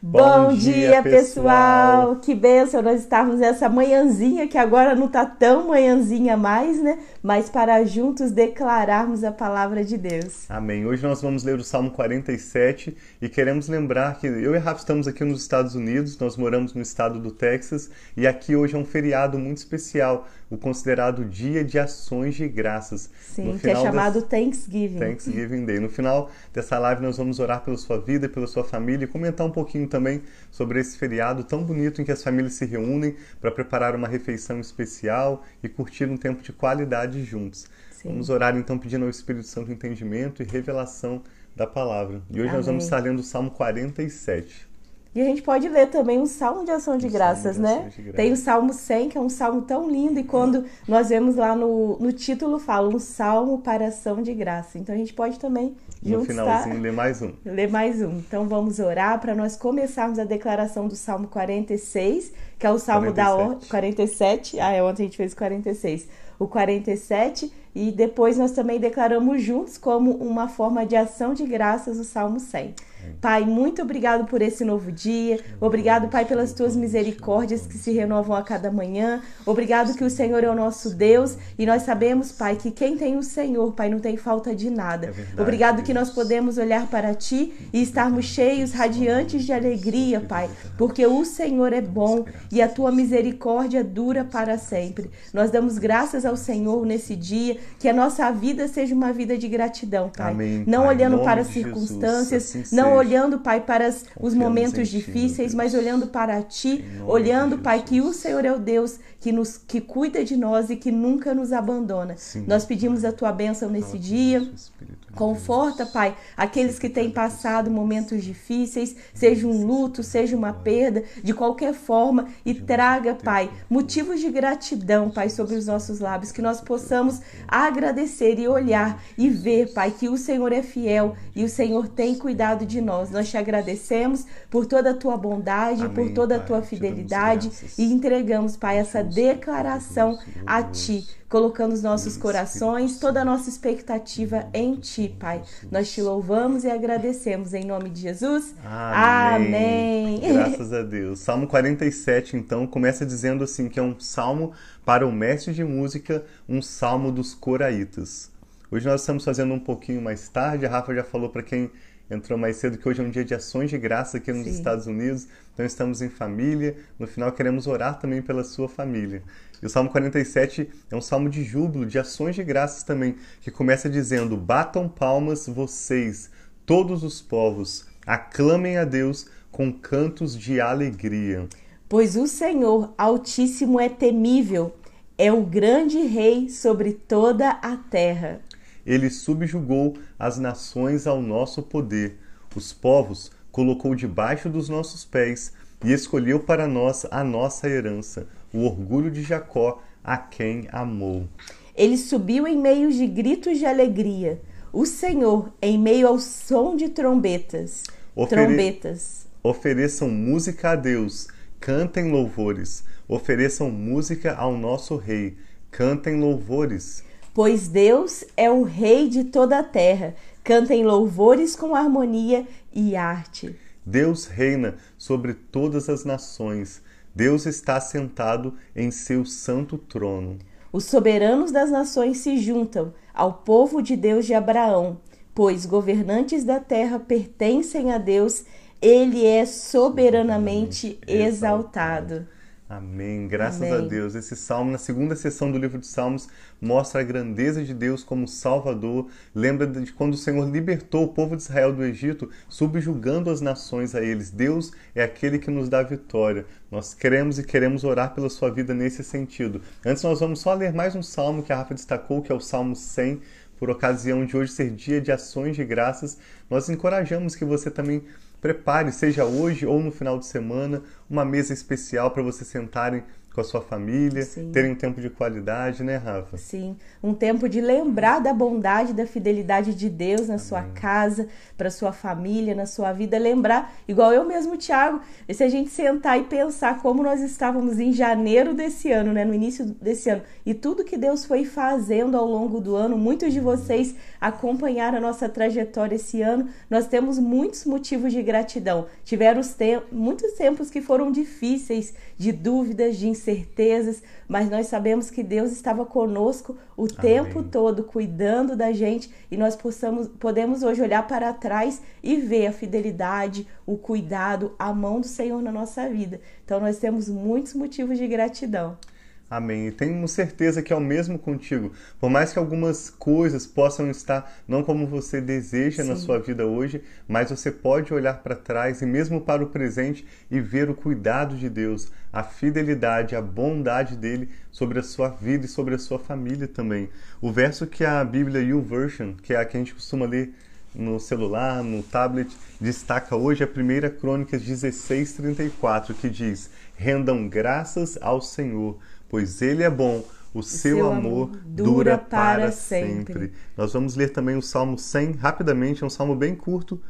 Bom, Bom dia, dia, pessoal! Que bênção nós estarmos nessa manhãzinha, que agora não tá tão manhãzinha mais, né? Mas para juntos declararmos a palavra de Deus. Amém. Hoje nós vamos ler o Salmo 47 e queremos lembrar que eu e Rafa estamos aqui nos Estados Unidos, nós moramos no estado do Texas e aqui hoje é um feriado muito especial, o considerado Dia de Ações de Graças. Sim, que é chamado desse... Thanksgiving. Thanksgiving Day. No final dessa live nós vamos orar pela sua vida, e pela sua família e comentar um pouquinho também sobre esse feriado tão bonito em que as famílias se reúnem para preparar uma refeição especial e curtir um tempo de qualidade juntos. Sim. Vamos orar então pedindo ao Espírito Santo entendimento e revelação da palavra. E hoje Amém. nós vamos estar lendo o Salmo 47. E a gente pode ler também um salmo de ação de um graças, de né? De Tem o salmo 100, que é um salmo tão lindo, e quando nós vemos lá no, no título, fala um salmo para ação de graça. Então a gente pode também no finalzinho tá? ler mais um. Ler mais um. Então vamos orar para nós começarmos a declaração do Salmo 46, que é o Salmo 47. da ordem 47. Ah, é ontem a gente fez 46. O 47 e depois nós também declaramos juntos como uma forma de ação de graças o Salmo 100. Pai, muito obrigado por esse novo dia. Obrigado, Pai, pelas tuas misericórdias que se renovam a cada manhã. Obrigado que o Senhor é o nosso Deus e nós sabemos, Pai, que quem tem o Senhor, Pai, não tem falta de nada. É verdade, obrigado Deus. que nós podemos olhar para ti e estarmos cheios, radiantes de alegria, Pai, porque o Senhor é bom e a tua misericórdia dura para sempre. Nós damos graças ao Senhor nesse dia, que a nossa vida seja uma vida de gratidão, Pai. Amém, não pai, olhando para as circunstâncias, assim não olhando, Pai, para os momentos difíceis, mas olhando para Ti, olhando, Pai, que o Senhor é o Deus que nos que cuida de nós e que nunca nos abandona. Sim, nós pedimos a Tua bênção nesse dia. Conforta, Pai, aqueles que têm passado momentos difíceis, seja um luto, seja uma perda, de qualquer forma, e traga, Pai, motivos de gratidão, Pai, sobre os nossos lábios, que nós possamos agradecer e olhar e ver, Pai, que o Senhor é fiel e o Senhor tem cuidado de nós. Nós te agradecemos por toda a tua bondade, Amém, por toda a tua fidelidade e entregamos, Pai, essa declaração a Ti colocando os nossos corações, toda a nossa expectativa em Ti, Pai. Nós te louvamos e agradecemos em nome de Jesus. Amém. Amém. Graças a Deus. Salmo 47, então, começa dizendo assim que é um salmo para o mestre de música, um salmo dos coraitas. Hoje nós estamos fazendo um pouquinho mais tarde. A Rafa já falou para quem entrou mais cedo que hoje é um dia de ações de graça aqui nos Sim. Estados Unidos. Então estamos em família. No final queremos orar também pela sua família. E o Salmo 47 é um salmo de júbilo, de ações de graças também, que começa dizendo: Batam palmas vocês, todos os povos, aclamem a Deus com cantos de alegria. Pois o Senhor Altíssimo é temível, é o grande rei sobre toda a terra. Ele subjugou as nações ao nosso poder, os povos colocou debaixo dos nossos pés e escolheu para nós a nossa herança, o orgulho de Jacó, a quem amou. Ele subiu em meio de gritos de alegria, o Senhor em meio ao som de trombetas. Ofere... Trombetas. Ofereçam música a Deus, cantem louvores, ofereçam música ao nosso rei, cantem louvores. Pois Deus é o rei de toda a terra, cantem louvores com harmonia e arte. Deus reina sobre todas as nações. Deus está sentado em seu santo trono. Os soberanos das nações se juntam ao povo de Deus de Abraão, pois governantes da terra pertencem a Deus, ele é soberanamente exaltado. Amém. Graças Amém. a Deus. Esse salmo, na segunda sessão do livro de Salmos, mostra a grandeza de Deus como Salvador. Lembra de quando o Senhor libertou o povo de Israel do Egito, subjugando as nações a eles. Deus é aquele que nos dá vitória. Nós queremos e queremos orar pela sua vida nesse sentido. Antes, nós vamos só ler mais um salmo que a Rafa destacou, que é o Salmo 100. Por ocasião de hoje ser dia de ações de graças, nós encorajamos que você também Prepare, seja hoje ou no final de semana, uma mesa especial para você sentarem com a sua família, Sim. terem um tempo de qualidade, né, Rafa? Sim, um tempo de lembrar da bondade, da fidelidade de Deus na Amém. sua casa, para sua família, na sua vida, lembrar, igual eu mesmo, Tiago, se a gente sentar e pensar como nós estávamos em janeiro desse ano, né, no início desse ano, e tudo que Deus foi fazendo ao longo do ano, muitos de vocês acompanharam a nossa trajetória esse ano, nós temos muitos motivos de gratidão. Tiveram te muitos tempos que foram difíceis, de dúvidas, de incertezas, mas nós sabemos que Deus estava conosco o Amém. tempo todo, cuidando da gente, e nós possamos, podemos hoje olhar para trás e ver a fidelidade, o cuidado, a mão do Senhor na nossa vida. Então nós temos muitos motivos de gratidão. Amém. E tenho certeza que é o mesmo contigo. Por mais que algumas coisas possam estar não como você deseja Sim. na sua vida hoje, mas você pode olhar para trás e mesmo para o presente e ver o cuidado de Deus, a fidelidade, a bondade dele sobre a sua vida e sobre a sua família também. O verso que a Bíblia YouVersion, que é a que a gente costuma ler no celular, no tablet, destaca hoje a primeira Crônicas 16:34, que diz: "Rendam graças ao Senhor, pois ele é bom, o, o seu, seu, amor, dura, dura para, sempre. sempre. Nós vamos ler também o Salmo 100 rapidamente, é um salmo bem curto,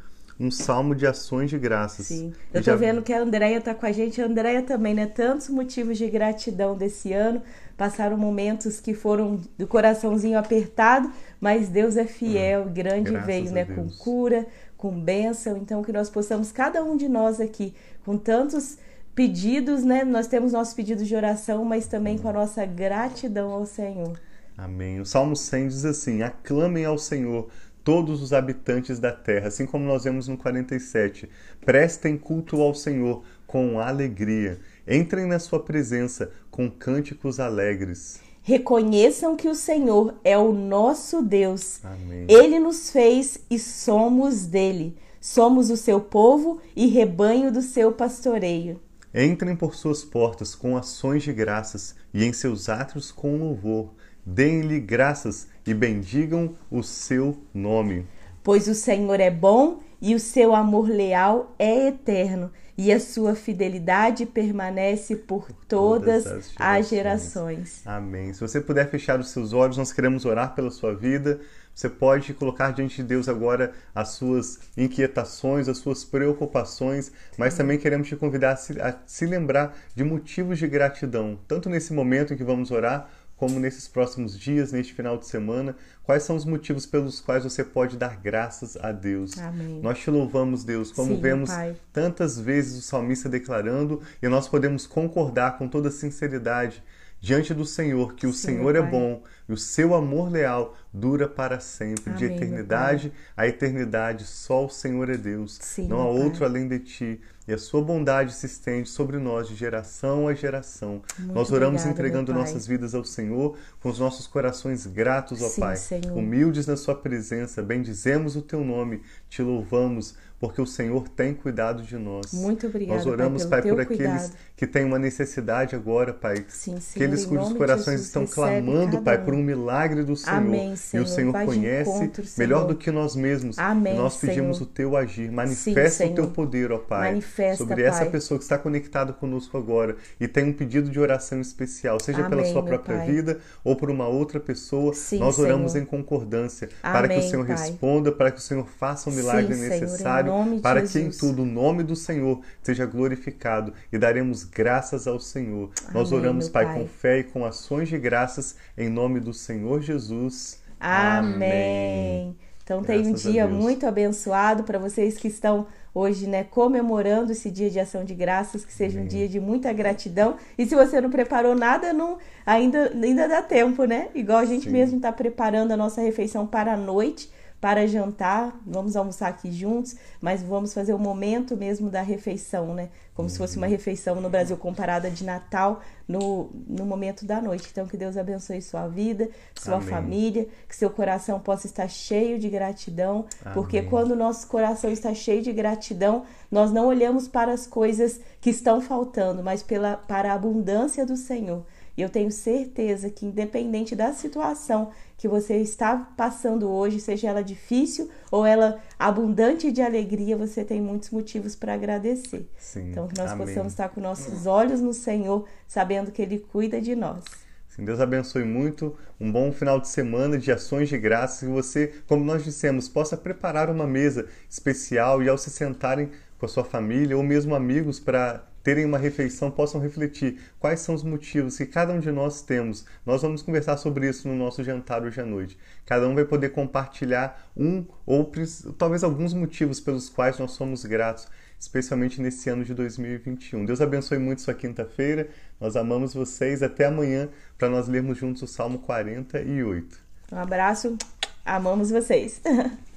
um salmo de ações de graças. Sim. Eu estou já... vendo que a Andréia está com a gente, a Andréia também, né? Tantos motivos de gratidão desse ano. Passaram momentos que foram do coraçãozinho apertado, mas Deus é fiel, hum, grande veio, né? Com cura, com bênção. Então, que nós possamos, cada um de nós aqui, com tantos pedidos, né? Nós temos nossos pedidos de oração, mas também com a nossa gratidão ao Senhor. Amém. O Salmo 100 diz assim: Aclamem ao Senhor todos os habitantes da terra, assim como nós vemos no 47. Prestem culto ao Senhor com alegria. Entrem na sua presença com cânticos alegres. Reconheçam que o Senhor é o nosso Deus. Amém. Ele nos fez e somos dele. Somos o seu povo e rebanho do seu pastoreio. Entrem por suas portas com ações de graças e em seus átrios com louvor. Deem-lhe graças e bendigam o seu nome. Pois o Senhor é bom e o seu amor leal é eterno, e a sua fidelidade permanece por todas, todas as, gerações. as gerações. Amém. Se você puder fechar os seus olhos, nós queremos orar pela sua vida. Você pode colocar diante de Deus agora as suas inquietações, as suas preocupações, mas também queremos te convidar a se, a se lembrar de motivos de gratidão, tanto nesse momento em que vamos orar, como nesses próximos dias, neste final de semana, quais são os motivos pelos quais você pode dar graças a Deus. Amém. Nós te louvamos, Deus, como Sim, vemos pai. tantas vezes o salmista declarando, e nós podemos concordar com toda sinceridade diante do Senhor que o Sim, Senhor é bom e o seu amor leal dura para sempre, Amém, de eternidade a eternidade. Só o Senhor é Deus, Sim, não há outro além de ti. E a sua bondade se estende sobre nós de geração a geração. Muito nós oramos entregando nossas vidas ao Senhor, com os nossos corações gratos, ó Sim, Pai. Senhor. Humildes na Sua presença, bendizemos o Teu nome, te louvamos porque o Senhor tem cuidado de nós. Muito obrigada. Nós oramos, Pai, Pai por aqueles cuidado. que têm uma necessidade agora, Pai. Sim, Senhor, aqueles cujos corações estão clamando, Pai, um. por um milagre do Senhor. Amém, Senhor. E o Senhor conhece encontro, melhor do que nós mesmos. Amém, nós pedimos Senhor. o Teu agir. Manifesta Sim, o Teu poder, ó Pai. Manifesta, sobre essa pai. pessoa que está conectada conosco agora e tem um pedido de oração especial, seja Amém, pela sua própria vida ou por uma outra pessoa. Sim, nós oramos Senhor. em concordância Amém, para que o Senhor pai. responda, para que o Senhor faça o milagre Sim, necessário, Para que em tudo o nome do Senhor seja glorificado e daremos graças ao Senhor. Amém, Nós oramos, pai, pai, com fé e com ações de graças em nome do Senhor Jesus. Amém. Amém. Então tem um dia muito abençoado para vocês que estão hoje, né, comemorando esse dia de ação de graças, que seja Amém. um dia de muita gratidão. E se você não preparou nada, não, ainda, ainda dá tempo, né? Igual a gente Sim. mesmo está preparando a nossa refeição para a noite para jantar, vamos almoçar aqui juntos, mas vamos fazer o momento mesmo da refeição, né? Como se fosse uma uhum. refeição no Brasil comparada de Natal no, no momento da noite. Então, que Deus abençoe sua vida, sua Amém. família, que seu coração possa estar cheio de gratidão, Amém. porque quando o nosso coração está cheio de gratidão, nós não olhamos para as coisas que estão faltando, mas pela, para a abundância do Senhor. E eu tenho certeza que, independente da situação que você está passando hoje, seja ela difícil ou ela abundante de alegria, você tem muitos motivos para agradecer. Sim, então, que nós amém. possamos estar com nossos olhos no Senhor, sabendo que Ele cuida de nós. Sim, Deus abençoe muito. Um bom final de semana de ações de graças. Que você, como nós dissemos, possa preparar uma mesa especial e ao se sentarem com a sua família ou mesmo amigos para terem uma refeição, possam refletir quais são os motivos que cada um de nós temos. Nós vamos conversar sobre isso no nosso jantar hoje à noite. Cada um vai poder compartilhar um ou talvez alguns motivos pelos quais nós somos gratos, especialmente nesse ano de 2021. Deus abençoe muito sua quinta-feira. Nós amamos vocês. Até amanhã para nós lermos juntos o Salmo 48. Um abraço. Amamos vocês.